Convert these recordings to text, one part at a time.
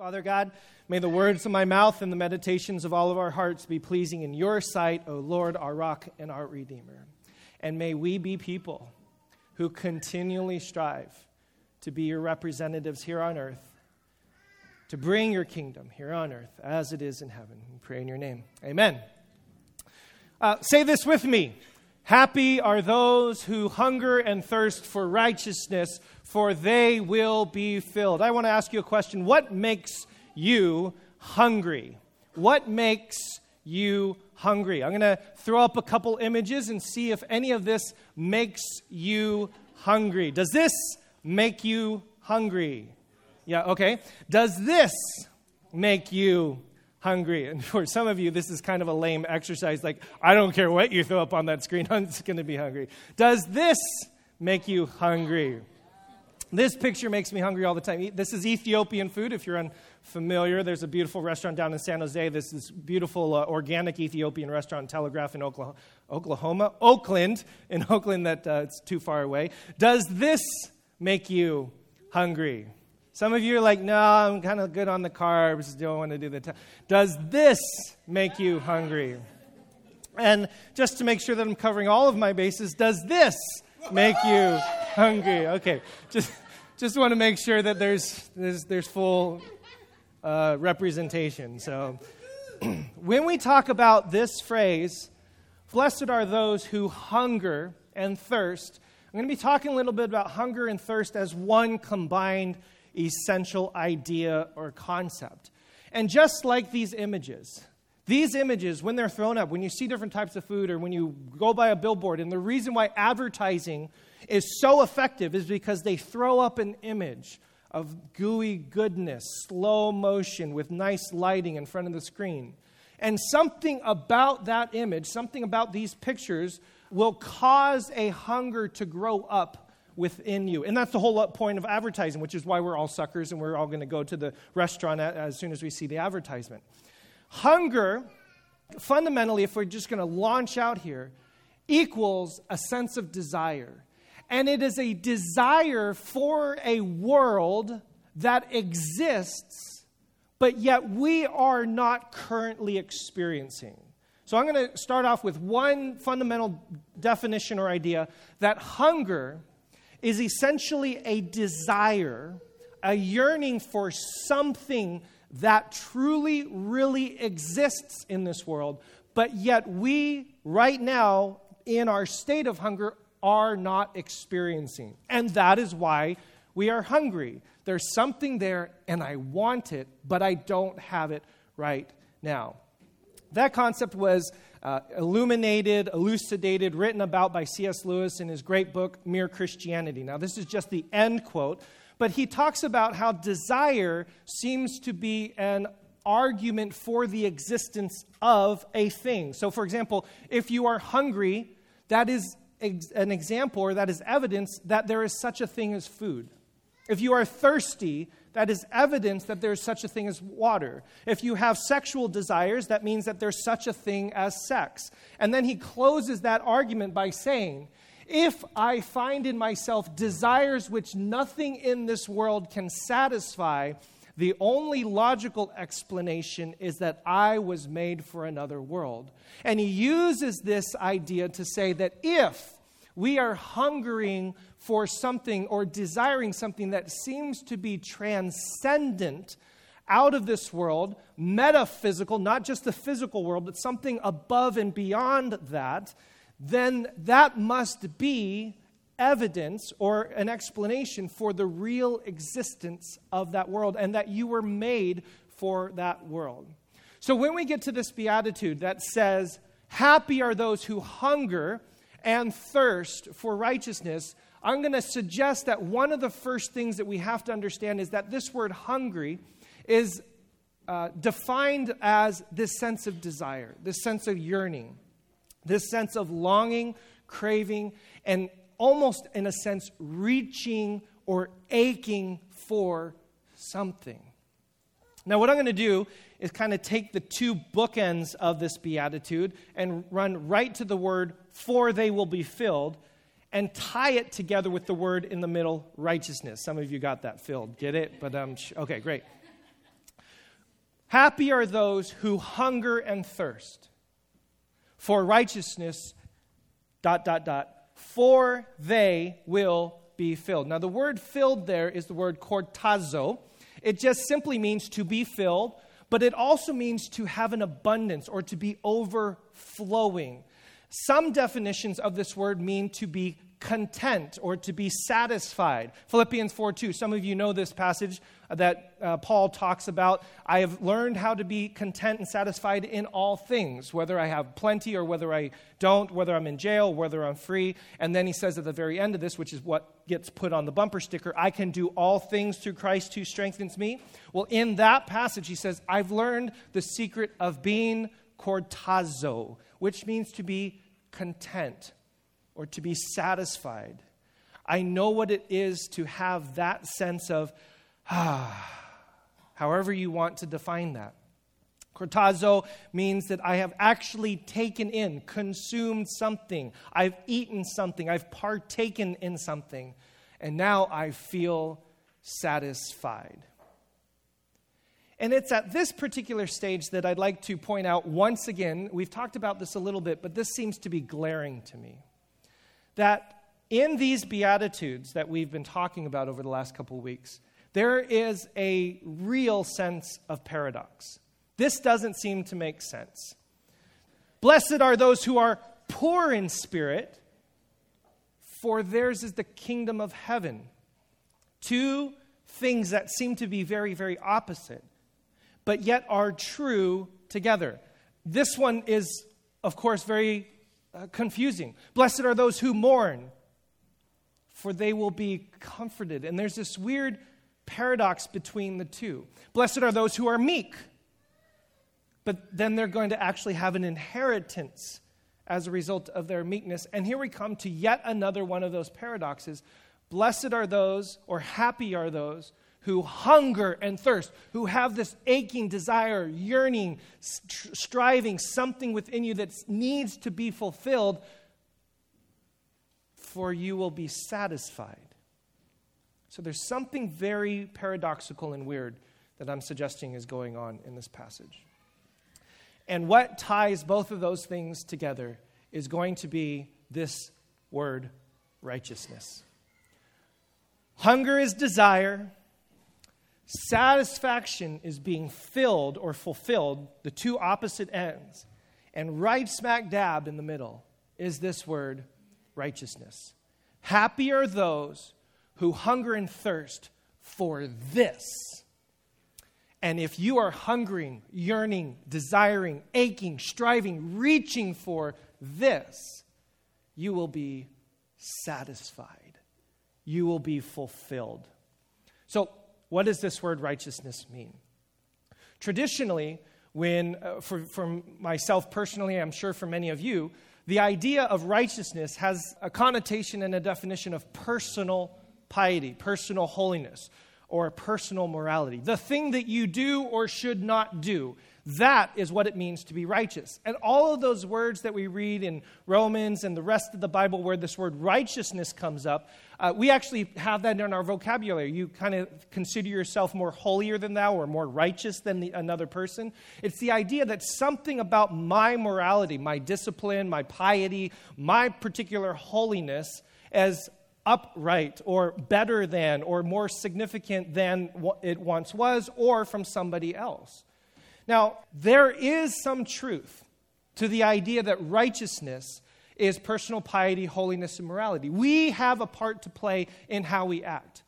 Father God, may the words of my mouth and the meditations of all of our hearts be pleasing in your sight, O Lord, our rock and our redeemer. And may we be people who continually strive to be your representatives here on earth, to bring your kingdom here on earth as it is in heaven. We pray in your name. Amen. Uh, say this with me. Happy are those who hunger and thirst for righteousness, for they will be filled. I want to ask you a question. What makes you hungry? What makes you hungry? I'm going to throw up a couple images and see if any of this makes you hungry. Does this make you hungry? Yeah, okay. Does this make you hungry? And for some of you, this is kind of a lame exercise. Like, I don't care what you throw up on that screen, I'm just going to be hungry. Does this make you hungry? This picture makes me hungry all the time. This is Ethiopian food. If you're unfamiliar, there's a beautiful restaurant down in San Jose. This is beautiful uh, organic Ethiopian restaurant, Telegraph in Oklahoma, Oakland, in Oakland, that uh, it's too far away. Does this make you hungry? Some of you are like, no, I'm kind of good on the carbs, don't want to do the. T-. Does this make you hungry? And just to make sure that I'm covering all of my bases, does this make you hungry? Okay, just just want to make sure that there's there's, there's full uh, representation. So, when we talk about this phrase, "Blessed are those who hunger and thirst," I'm going to be talking a little bit about hunger and thirst as one combined essential idea or concept. And just like these images, these images, when they're thrown up, when you see different types of food or when you go by a billboard, and the reason why advertising is so effective is because they throw up an image of gooey goodness, slow motion with nice lighting in front of the screen. And something about that image, something about these pictures, will cause a hunger to grow up within you. And that's the whole point of advertising, which is why we're all suckers and we're all going to go to the restaurant as soon as we see the advertisement. Hunger, fundamentally, if we're just going to launch out here, equals a sense of desire. And it is a desire for a world that exists, but yet we are not currently experiencing. So I'm going to start off with one fundamental definition or idea that hunger is essentially a desire, a yearning for something that truly, really exists in this world, but yet we, right now, in our state of hunger, are not experiencing. And that is why we are hungry. There's something there, and I want it, but I don't have it right now. That concept was uh, illuminated, elucidated, written about by C.S. Lewis in his great book, Mere Christianity. Now, this is just the end quote, but he talks about how desire seems to be an argument for the existence of a thing. So, for example, if you are hungry, that is ex- an example or that is evidence that there is such a thing as food. If you are thirsty, that is evidence that there's such a thing as water. If you have sexual desires, that means that there's such a thing as sex. And then he closes that argument by saying, if I find in myself desires which nothing in this world can satisfy, the only logical explanation is that I was made for another world. And he uses this idea to say that if we are hungering for something or desiring something that seems to be transcendent out of this world, metaphysical, not just the physical world, but something above and beyond that, then that must be evidence or an explanation for the real existence of that world and that you were made for that world. So when we get to this beatitude that says, Happy are those who hunger and thirst for righteousness, I'm going to suggest that one of the first things that we have to understand is that this word hungry is uh, defined as this sense of desire, this sense of yearning, this sense of longing, craving, and almost in a sense reaching or aching for something. Now, what I'm going to do is kind of take the two bookends of this beatitude and run right to the word, for they will be filled, and tie it together with the word in the middle, righteousness. Some of you got that filled. Get it? But, um, okay, great. Happy are those who hunger and thirst for righteousness, dot, dot, dot, for they will be filled. Now, the word filled there is the word kortazo. It just simply means to be filled, but it also means to have an abundance or to be overflowing. Some definitions of this word mean to be content or to be satisfied. Philippians 4 2. Some of you know this passage that uh, Paul talks about. I have learned how to be content and satisfied in all things, whether I have plenty or whether I don't, whether I'm in jail, whether I'm free. And then he says at the very end of this, which is what gets put on the bumper sticker, I can do all things through Christ who strengthens me. Well, in that passage, he says, I've learned the secret of being kortazo, which means to be content or to be satisfied. I know what it is to have that sense of, ah, however you want to define that. Kortazo means that I have actually taken in, consumed something. I've eaten something. I've partaken in something. And now I feel satisfied. And it's at this particular stage that I'd like to point out once again. We've talked about this a little bit, but this seems to be glaring to me that in these Beatitudes that we've been talking about over the last couple of weeks, there is a real sense of paradox. This doesn't seem to make sense. Blessed are those who are poor in spirit, for theirs is the kingdom of heaven. Two things that seem to be very, very opposite, but yet are true together. This one is, of course, very uh, confusing. Blessed are those who mourn, for they will be comforted. And there's this weird paradox between the two. Blessed are those who are meek, but then they're going to actually have an inheritance as a result of their meekness. And here we come to yet another one of those paradoxes. Blessed are those, or happy are those, who hunger and thirst, who have this aching desire, yearning, st- striving, something within you that needs to be fulfilled, for you will be satisfied. So there's something very paradoxical and weird that I'm suggesting is going on in this passage. And what ties both of those things together is going to be this word righteousness. Hunger is desire, Satisfaction is being filled or fulfilled, the two opposite ends. And right smack dab in the middle is this word, righteousness. Happy are those who hunger and thirst for this. And if you are hungering, yearning, desiring, aching, striving, reaching for this, you will be satisfied. You will be fulfilled. So, what does this word righteousness mean? Traditionally, when, uh, for, for myself personally, I'm sure for many of you, the idea of righteousness has a connotation and a definition of personal piety, personal holiness, or personal morality. The thing that you do or should not do. That is what it means to be righteous. And all of those words that we read in Romans and the rest of the Bible where this word righteousness comes up, uh, we actually have that in our vocabulary. You kind of consider yourself more holier than thou or more righteous than the, another person. It's the idea that something about my morality, my discipline, my piety, my particular holiness as upright or better than or more significant than what it once was or from somebody else. Now, there is some truth to the idea that righteousness is personal piety, holiness, and morality. We have a part to play in how we act.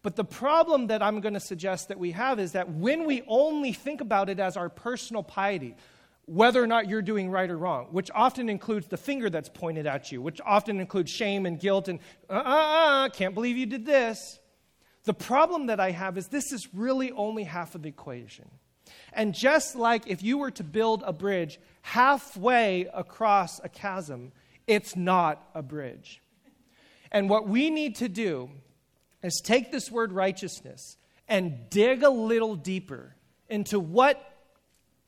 But the problem that I'm going to suggest that we have is that when we only think about it as our personal piety, whether or not you're doing right or wrong, which often includes the finger that's pointed at you, which often includes shame and guilt and, uh uh uh, can't believe you did this. The problem that I have is this is really only half of the equation. And just like if you were to build a bridge halfway across a chasm, it's not a bridge. And what we need to do is take this word righteousness and dig a little deeper into what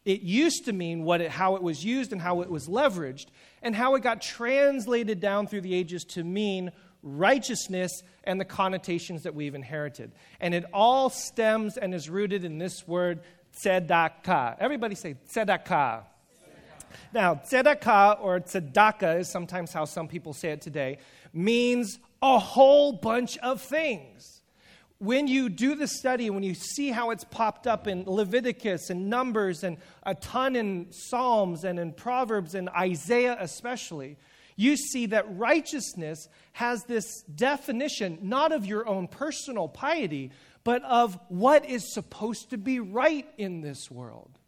it used to mean, what it, how it was used and how it was leveraged, and how it got translated down through the ages to mean righteousness and the connotations that we've inherited. And it all stems and is rooted in this word tzedakah. Everybody say tzedakah. Now, tzedakah or tzedakah is sometimes how some people say it today, means a whole bunch of things. When you do the study, when you see how it's popped up in Leviticus and Numbers and a ton in Psalms and in Proverbs and Isaiah especially, you see that righteousness has this definition not of your own personal piety, but of what is supposed to be right in this world.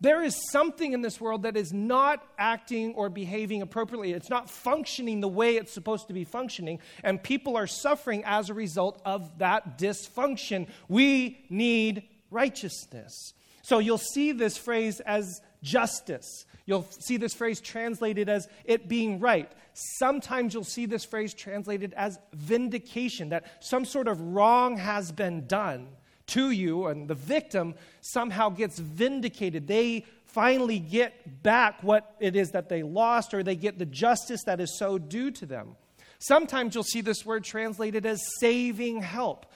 There is something in this world that is not acting or behaving appropriately. It's not functioning the way it's supposed to be functioning, and people are suffering as a result of that dysfunction. We need righteousness. So you'll see this phrase as justice. You'll see this phrase translated as it being right. Sometimes you'll see this phrase translated as vindication, that some sort of wrong has been done to you, and the victim somehow gets vindicated. They finally get back what it is that they lost, or they get the justice that is so due to them. Sometimes you'll see this word translated as saving help.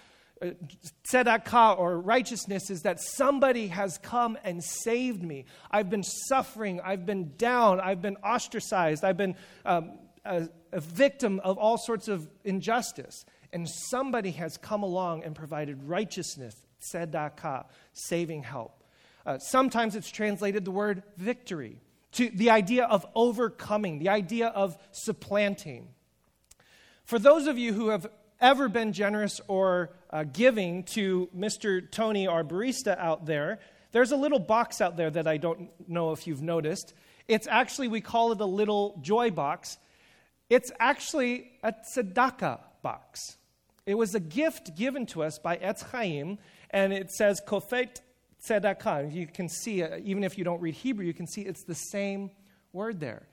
Uh, tzedakah or righteousness is that somebody has come and saved me. I've been suffering, I've been down, I've been ostracized, I've been um, a, a victim of all sorts of injustice and somebody has come along and provided righteousness, tzedakah, saving help. Uh, sometimes it's translated the word victory, to the idea of overcoming, the idea of supplanting. For those of you who have ever been generous or uh, giving to Mr. Tony, our barista out there, there's a little box out there that I don't know if you've noticed. It's actually, we call it a little joy box. It's actually a tzedakah box. It was a gift given to us by Etz Chaim, and it says Kofet Tzedakah. You can see, uh, even if you don't read Hebrew, you can see it's the same word there.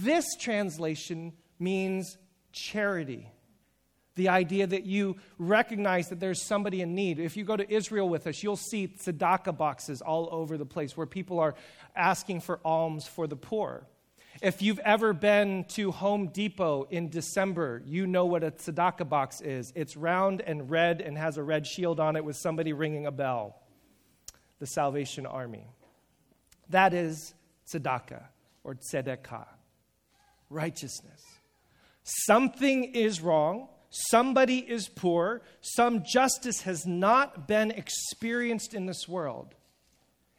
This translation means charity. The idea that you recognize that there's somebody in need. If you go to Israel with us, you'll see tzedakah boxes all over the place where people are asking for alms for the poor. If you've ever been to Home Depot in December, you know what a tzedakah box is. It's round and red and has a red shield on it with somebody ringing a bell. The Salvation Army. That is tzedakah or tzedakah, righteousness. Something is wrong. Somebody is poor. Some justice has not been experienced in this world,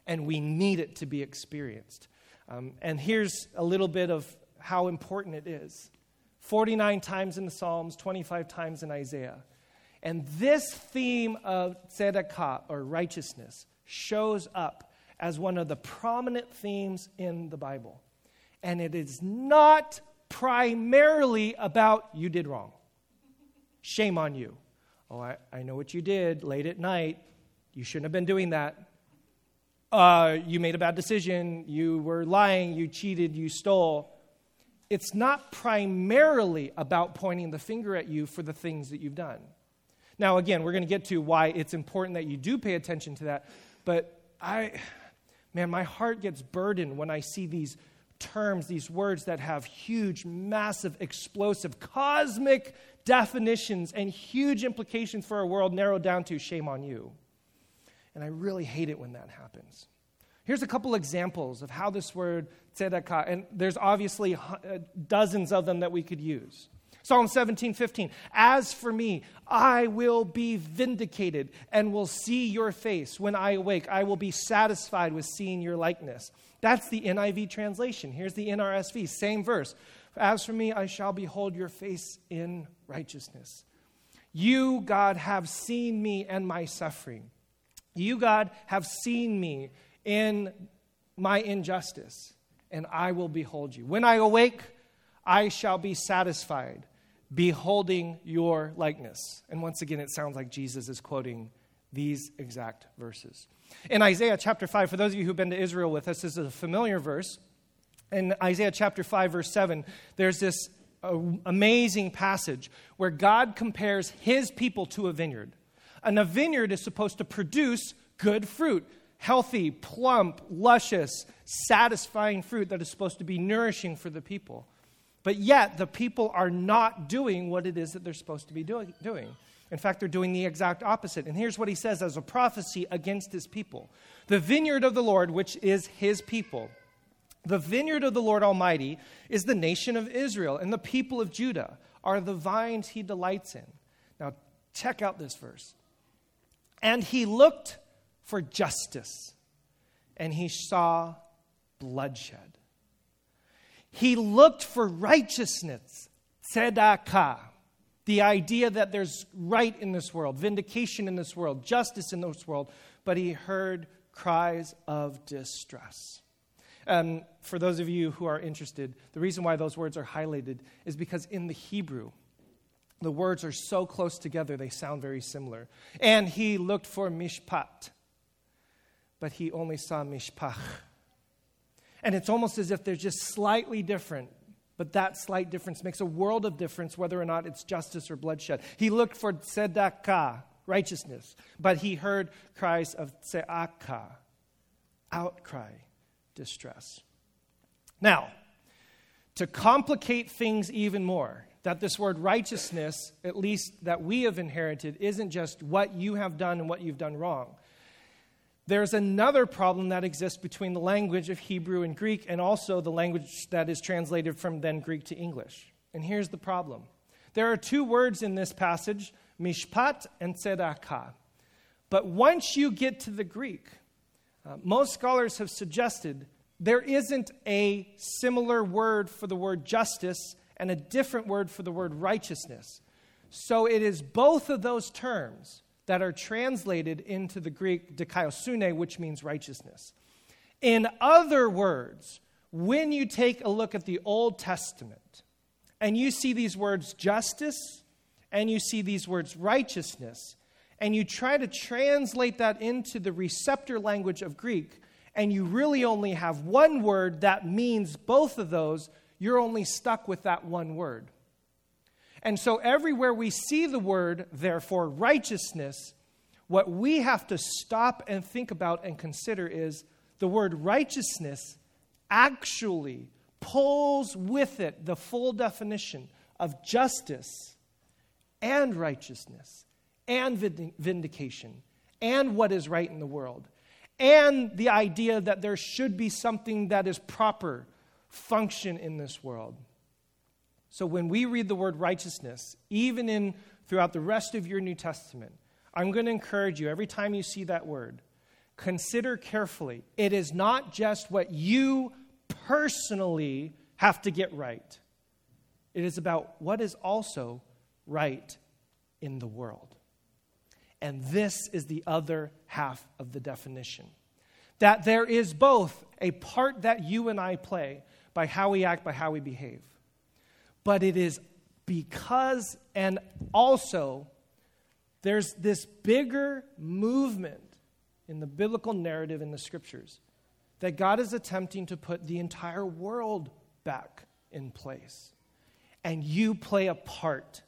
and we need it to be experienced. Um, and here's a little bit of how important it is 49 times in the Psalms, 25 times in Isaiah. And this theme of tzedakah, or righteousness, shows up as one of the prominent themes in the Bible. And it is not primarily about you did wrong. Shame on you. Oh, I, I know what you did late at night. You shouldn't have been doing that uh, you made a bad decision, you were lying, you cheated, you stole. It's not primarily about pointing the finger at you for the things that you've done. Now, again, we're going to get to why it's important that you do pay attention to that. But I, man, my heart gets burdened when I see these terms, these words that have huge, massive, explosive, cosmic definitions and huge implications for our world narrowed down to shame on you. And I really hate it when that happens. Here's a couple examples of how this word tzedakah, and there's obviously uh, dozens of them that we could use. Psalm 17, 15. As for me, I will be vindicated and will see your face when I awake. I will be satisfied with seeing your likeness. That's the NIV translation. Here's the NRSV, same verse. As for me, I shall behold your face in righteousness. You, God, have seen me and my suffering. You, God, have seen me in my injustice, and I will behold you. When I awake, I shall be satisfied, beholding your likeness. And once again, it sounds like Jesus is quoting these exact verses. In Isaiah chapter 5, for those of you who've been to Israel with us, this is a familiar verse. In Isaiah chapter 5, verse 7, there's this uh, amazing passage where God compares his people to a vineyard. And a vineyard is supposed to produce good fruit healthy, plump, luscious, satisfying fruit that is supposed to be nourishing for the people. But yet, the people are not doing what it is that they're supposed to be doing. In fact, they're doing the exact opposite. And here's what he says as a prophecy against his people The vineyard of the Lord, which is his people, the vineyard of the Lord Almighty is the nation of Israel, and the people of Judah are the vines he delights in. Now, check out this verse. And he looked for justice, and he saw bloodshed. He looked for righteousness, tzedakah, the idea that there's right in this world, vindication in this world, justice in this world, but he heard cries of distress. Um, for those of you who are interested, the reason why those words are highlighted is because in the Hebrew, the words are so close together, they sound very similar. And he looked for mishpat, but he only saw mishpach. And it's almost as if they're just slightly different, but that slight difference makes a world of difference whether or not it's justice or bloodshed. He looked for tzedakah, righteousness, but he heard cries of tze'akah, outcry, distress. Now, to complicate things even more, that this word righteousness, at least that we have inherited, isn't just what you have done and what you've done wrong. There's another problem that exists between the language of Hebrew and Greek and also the language that is translated from then Greek to English. And here's the problem there are two words in this passage, mishpat and tzedakah. But once you get to the Greek, uh, most scholars have suggested there isn't a similar word for the word justice and a different word for the word righteousness. So it is both of those terms that are translated into the Greek dikaiosune, which means righteousness. In other words, when you take a look at the Old Testament and you see these words justice and you see these words righteousness, and you try to translate that into the receptor language of Greek, and you really only have one word that means both of those, you're only stuck with that one word. And so, everywhere we see the word, therefore, righteousness, what we have to stop and think about and consider is the word righteousness actually pulls with it the full definition of justice and righteousness and vindication and what is right in the world and the idea that there should be something that is proper function in this world. So when we read the word righteousness, even in throughout the rest of your New Testament, I'm going to encourage you every time you see that word, consider carefully. It is not just what you personally have to get right. It is about what is also right in the world. And this is the other half of the definition that there is both a part that you and I play by how we act, by how we behave, but it is because and also there's this bigger movement in the biblical narrative in the scriptures that God is attempting to put the entire world back in place. And you play a part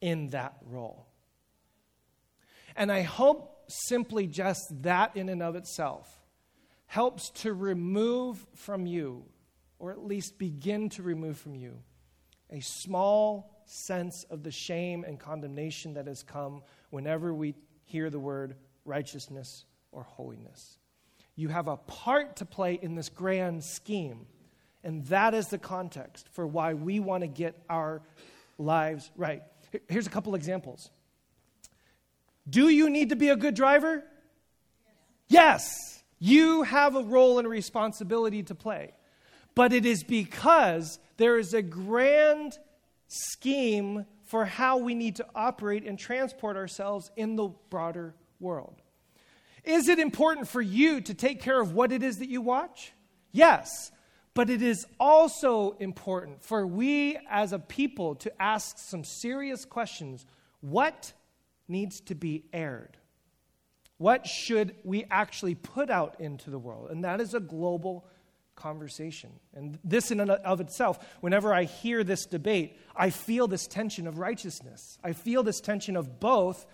in that role. And I hope simply just that in and of itself helps to remove from you, or at least begin to remove from you, a small sense of the shame and condemnation that has come whenever we hear the word righteousness or holiness. You have a part to play in this grand scheme. And that is the context for why we want to get our lives right. Here's a couple examples. Do you need to be a good driver? Yes. You have a role and responsibility to play. But it is because there is a grand scheme for how we need to operate and transport ourselves in the broader world. Is it important for you to take care of what it is that you watch? Yes. But it is also important for we as a people to ask some serious questions. What needs to be aired? What should we actually put out into the world? And that is a global conversation. And this, in and of itself, whenever I hear this debate, I feel this tension of righteousness. I feel this tension of both.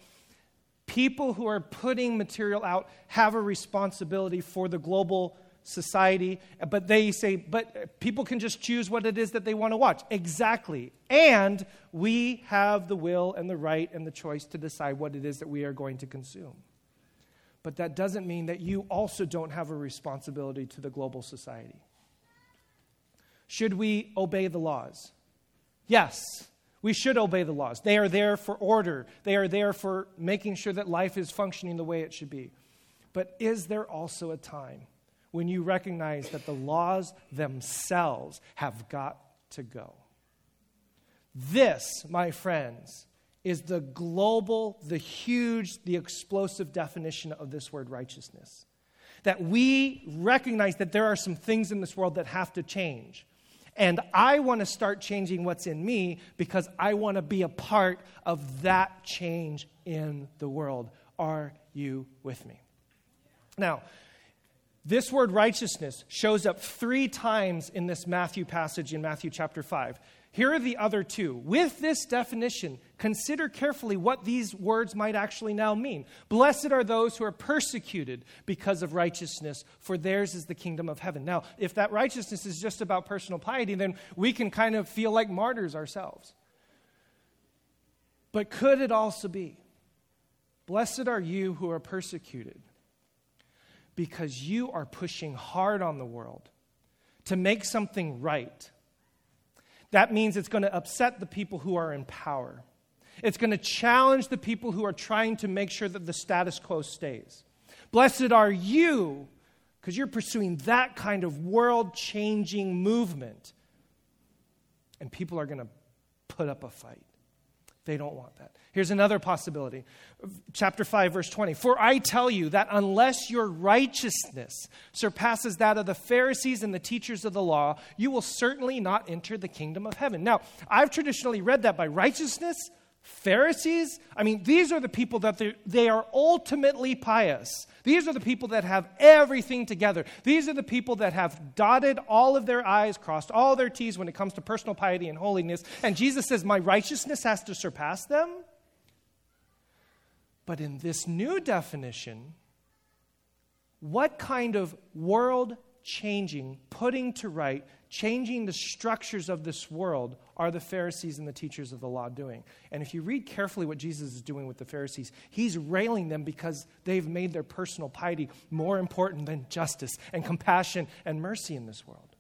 People who are putting material out have a responsibility for the global society, but they say, but people can just choose what it is that they want to watch. Exactly. And we have the will and the right and the choice to decide what it is that we are going to consume. But that doesn't mean that you also don't have a responsibility to the global society. Should we obey the laws? Yes, we should obey the laws. They are there for order, they are there for making sure that life is functioning the way it should be. But is there also a time when you recognize that the laws themselves have got to go? This, my friends, is the global, the huge, the explosive definition of this word righteousness. That we recognize that there are some things in this world that have to change. And I want to start changing what's in me because I want to be a part of that change in the world. Are you with me? Now, this word righteousness shows up three times in this Matthew passage in Matthew chapter 5. Here are the other two. With this definition, consider carefully what these words might actually now mean. Blessed are those who are persecuted because of righteousness, for theirs is the kingdom of heaven. Now, if that righteousness is just about personal piety, then we can kind of feel like martyrs ourselves. But could it also be, blessed are you who are persecuted because you are pushing hard on the world to make something right? That means it's going to upset the people who are in power. It's going to challenge the people who are trying to make sure that the status quo stays. Blessed are you because you're pursuing that kind of world changing movement. And people are going to put up a fight. They don't want that. Here's another possibility. Chapter 5, verse 20. For I tell you that unless your righteousness surpasses that of the Pharisees and the teachers of the law, you will certainly not enter the kingdom of heaven. Now, I've traditionally read that by righteousness Pharisees, I mean, these are the people that they are ultimately pious. These are the people that have everything together. These are the people that have dotted all of their I's, crossed all their T's when it comes to personal piety and holiness. And Jesus says, My righteousness has to surpass them. But in this new definition, what kind of world changing, putting to right, changing the structures of this world are the Pharisees and the teachers of the law doing? And if you read carefully what Jesus is doing with the Pharisees, he's railing them because they've made their personal piety more important than justice and compassion and mercy in this world.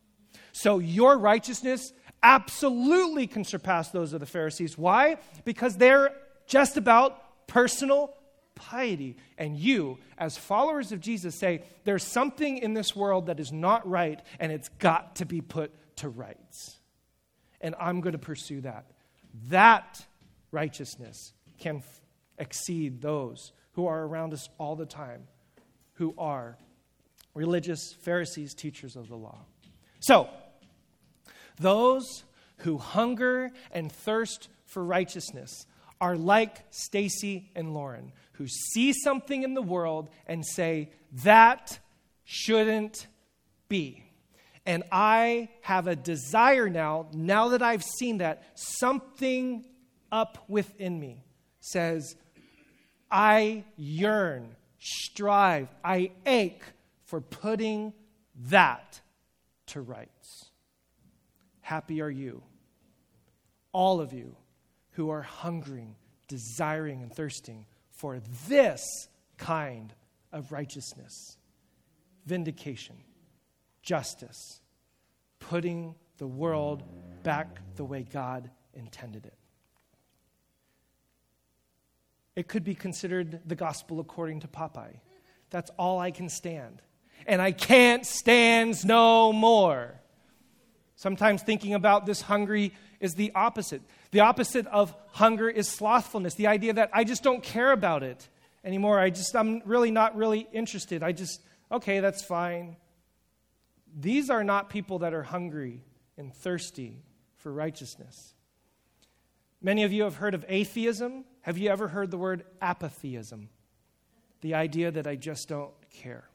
So your righteousness absolutely can surpass those of the Pharisees. Why? Because they're just about personal piety. And you, as followers of Jesus, say, there's something in this world that is not right, and it's got to be put to rights. And I'm going to pursue that. That righteousness can f- exceed those who are around us all the time, who are religious Pharisees, teachers of the law. So, those who hunger and thirst for righteousness are like Stacy and Lauren, who see something in the world and say, that shouldn't be. And I have a desire now, now that I've seen that, something up within me says, I yearn, strive, I ache for putting that to rights. Happy are you, all of you who are hungering, desiring, and thirsting for this kind of righteousness vindication, justice, putting the world back the way God intended it. It could be considered the gospel according to Popeye. That's all I can stand. And I can't stand no more. Sometimes thinking about this hungry is the opposite. The opposite of hunger is slothfulness, the idea that I just don't care about it anymore. I just, I'm really not really interested. I just, okay, that's fine. These are not people that are hungry and thirsty for righteousness. Many of you have heard of atheism. Have you ever heard the word apatheism? The idea that I just don't care.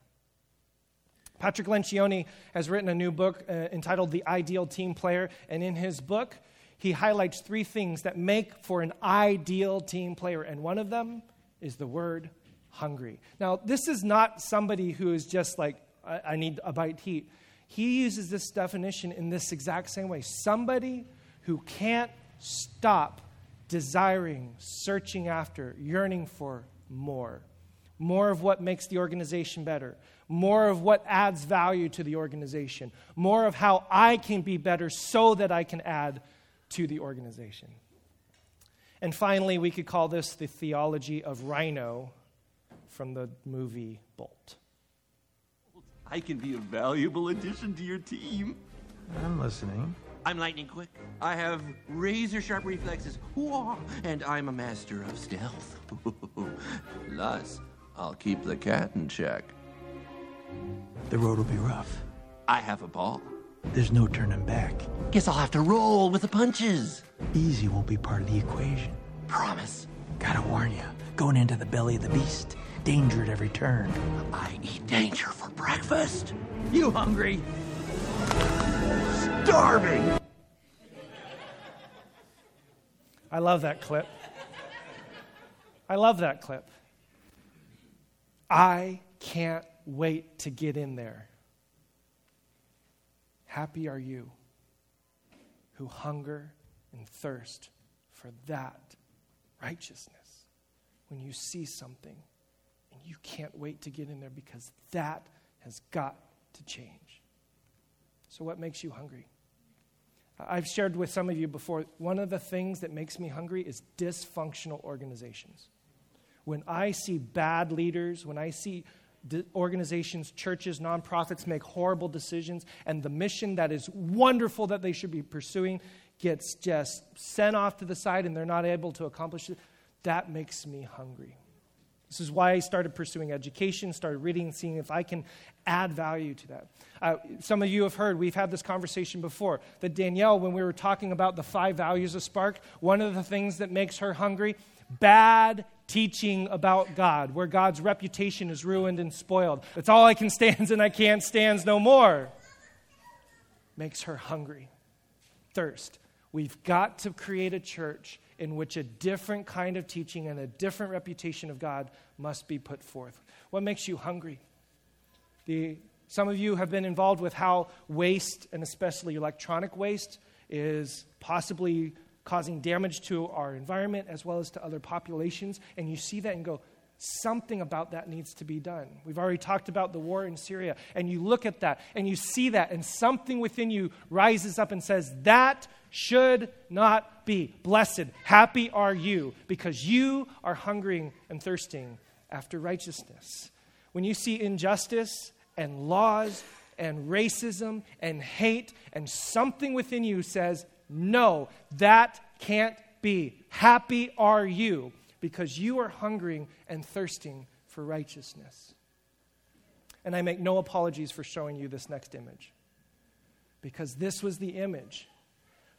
Patrick Lencioni has written a new book uh, entitled The Ideal Team Player, and in his book, he highlights three things that make for an ideal team player, and one of them is the word hungry. Now, this is not somebody who is just like I, I need a bite to eat. He uses this definition in this exact same way somebody who can't stop desiring, searching after, yearning for more. More of what makes the organization better, more of what adds value to the organization, more of how I can be better so that I can add to the organization. And finally, we could call this the theology of Rhino from the movie Bolt. I can be a valuable addition to your team. I'm listening. I'm lightning quick. I have razor sharp reflexes. Whoa, and I'm a master of stealth. Plus, I'll keep the cat in check. The road will be rough. I have a ball. There's no turning back. Guess I'll have to roll with the punches. Easy won't be part of the equation. Promise. Gotta warn you, going into the belly of the beast, danger at every turn. I eat danger for breakfast. You hungry? Starving. I love that clip. I love that clip. I can't wait to get in there. Happy are you who hunger and thirst for that righteousness. When you see something and you can't wait to get in there because that has got to change. So, what makes you hungry? I've shared with some of you before, one of the things that makes me hungry is dysfunctional organizations. When I see bad leaders, when I see organizations, churches, nonprofits make horrible decisions, and the mission that is wonderful that they should be pursuing gets just sent off to the side and they're not able to accomplish it, that makes me hungry. This is why I started pursuing education, started reading, seeing if I can add value to that. Uh, some of you have heard, we've had this conversation before, that Danielle, when we were talking about the five values of Spark, one of the things that makes her hungry, bad teaching about God, where God's reputation is ruined and spoiled. It's all I can stands and I can't stands no more. Makes her hungry. Thirst. We've got to create a church in which a different kind of teaching and a different reputation of God must be put forth. What makes you hungry? The, some of you have been involved with how waste, and especially electronic waste, is possibly causing damage to our environment as well as to other populations. And you see that and go, something about that needs to be done. We've already talked about the war in Syria, and you look at that and you see that, and something within you rises up and says, That should not be. Blessed, happy are you, because you are hungering and thirsting after righteousness. When you see injustice and laws and racism and hate, and something within you says, No, that can't be. Happy are you because you are hungering and thirsting for righteousness. And I make no apologies for showing you this next image because this was the image.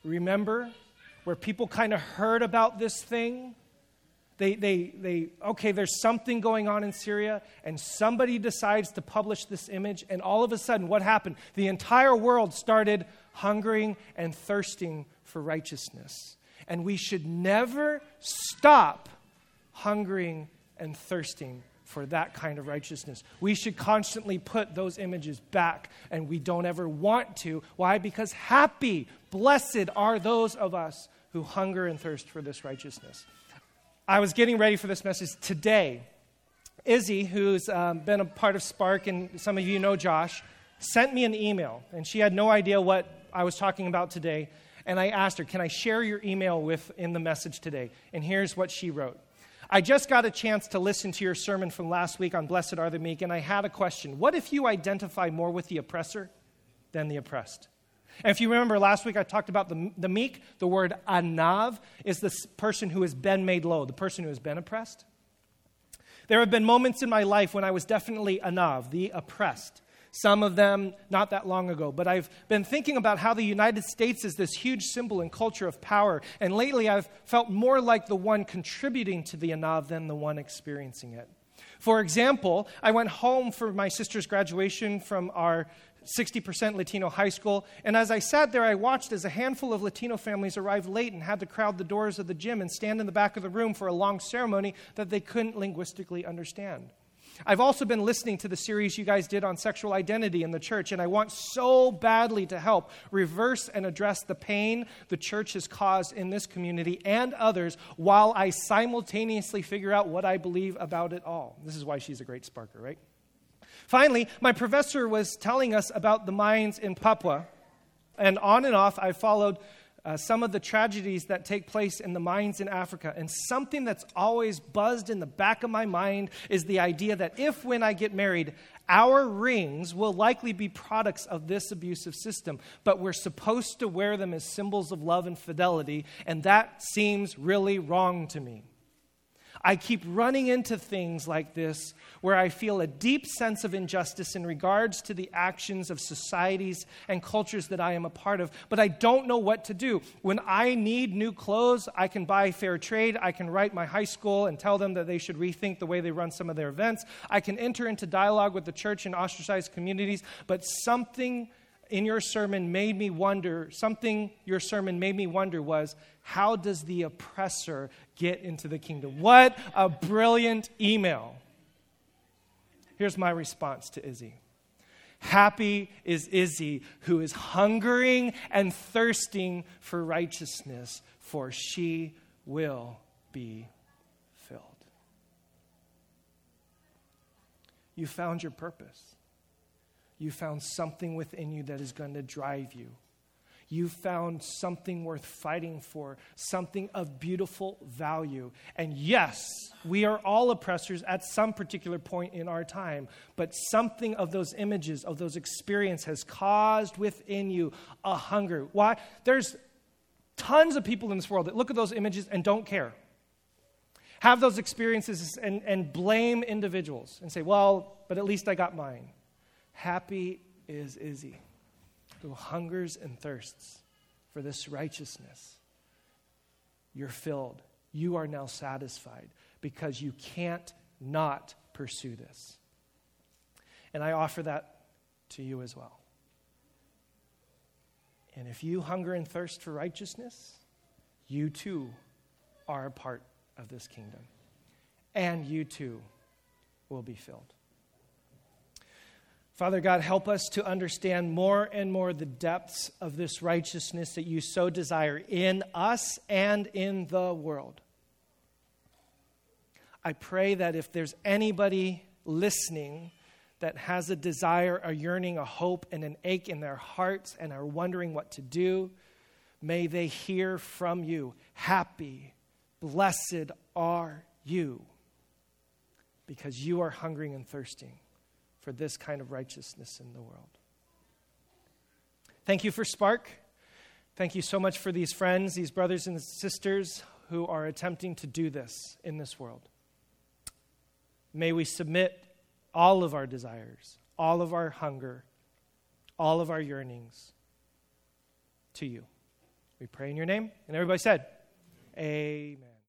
Remember where people kind of heard about this thing? They, they, they, okay, there's something going on in Syria, and somebody decides to publish this image, and all of a sudden, what happened? The entire world started hungering and thirsting for righteousness. And we should never stop hungering and thirsting for that kind of righteousness. We should constantly put those images back, and we don't ever want to. Why? Because happy, blessed are those of us who hunger and thirst for this righteousness. I was getting ready for this message today. Izzy, who's um, been a part of Spark, and some of you know Josh, sent me an email, and she had no idea what I was talking about today. And I asked her, Can I share your email with in the message today? And here's what she wrote. I just got a chance to listen to your sermon from last week on Blessed Are the Meek, and I had a question. What if you identify more with the oppressor than the oppressed? And if you remember last week, I talked about the, the meek. The word anav is the person who has been made low, the person who has been oppressed. There have been moments in my life when I was definitely anav, the oppressed some of them not that long ago. But I've been thinking about how the United States is this huge symbol and culture of power. And lately I've felt more like the one contributing to the Anav than the one experiencing it. For example, I went home for my sister's graduation from our 60% Latino high school. And as I sat there, I watched as a handful of Latino families arrived late and had to crowd the doors of the gym and stand in the back of the room for a long ceremony that they couldn't linguistically understand. I've also been listening to the series you guys did on sexual identity in the church, and I want so badly to help reverse and address the pain the church has caused in this community and others while I simultaneously figure out what I believe about it all. This is why she's a great sparker, right? Finally, my professor was telling us about the mines in Papua, and on and off I followed uh, some of the tragedies that take place in the mines in Africa. And something that's always buzzed in the back of my mind is the idea that if, when I get married, our rings will likely be products of this abusive system, but we're supposed to wear them as symbols of love and fidelity, and that seems really wrong to me. I keep running into things like this where I feel a deep sense of injustice in regards to the actions of societies and cultures that I am a part of, but I don't know what to do. When I need new clothes, I can buy fair trade. I can write my high school and tell them that they should rethink the way they run some of their events. I can enter into dialogue with the church in ostracized communities, but something in your sermon made me wonder, something your sermon made me wonder was how does the oppressor get into the kingdom? What a brilliant email. Here's my response to Izzy. Happy is Izzy, who is hungering and thirsting for righteousness, for she will be filled. You found your purpose you found something within you that is going to drive you. You found something worth fighting for, something of beautiful value. And yes, we are all oppressors at some particular point in our time, but something of those images, of those experiences, has caused within you a hunger. Why? There's tons of people in this world that look at those images and don't care. Have those experiences and, and blame individuals and say, well, but at least I got mine. Happy is Izzy, who hungers and thirsts for this righteousness. You're filled. You are now satisfied because you can't not pursue this. And I offer that to you as well. And if you hunger and thirst for righteousness, you too are a part of this kingdom. And you too will be filled. Father God, help us to understand more and more the depths of this righteousness that you so desire in us and in the world. I pray that if there's anybody listening that has a desire, a yearning, a hope, and an ache in their hearts and are wondering what to do, may they hear from you. Happy, blessed are you, because you are hungering and thirsting for this kind of righteousness in the world. Thank you for Spark. Thank you so much for these friends, these brothers and sisters who are attempting to do this in this world. May we submit all of our desires, all of our hunger, all of our yearnings to you. We pray in your name. And everybody said, Amen.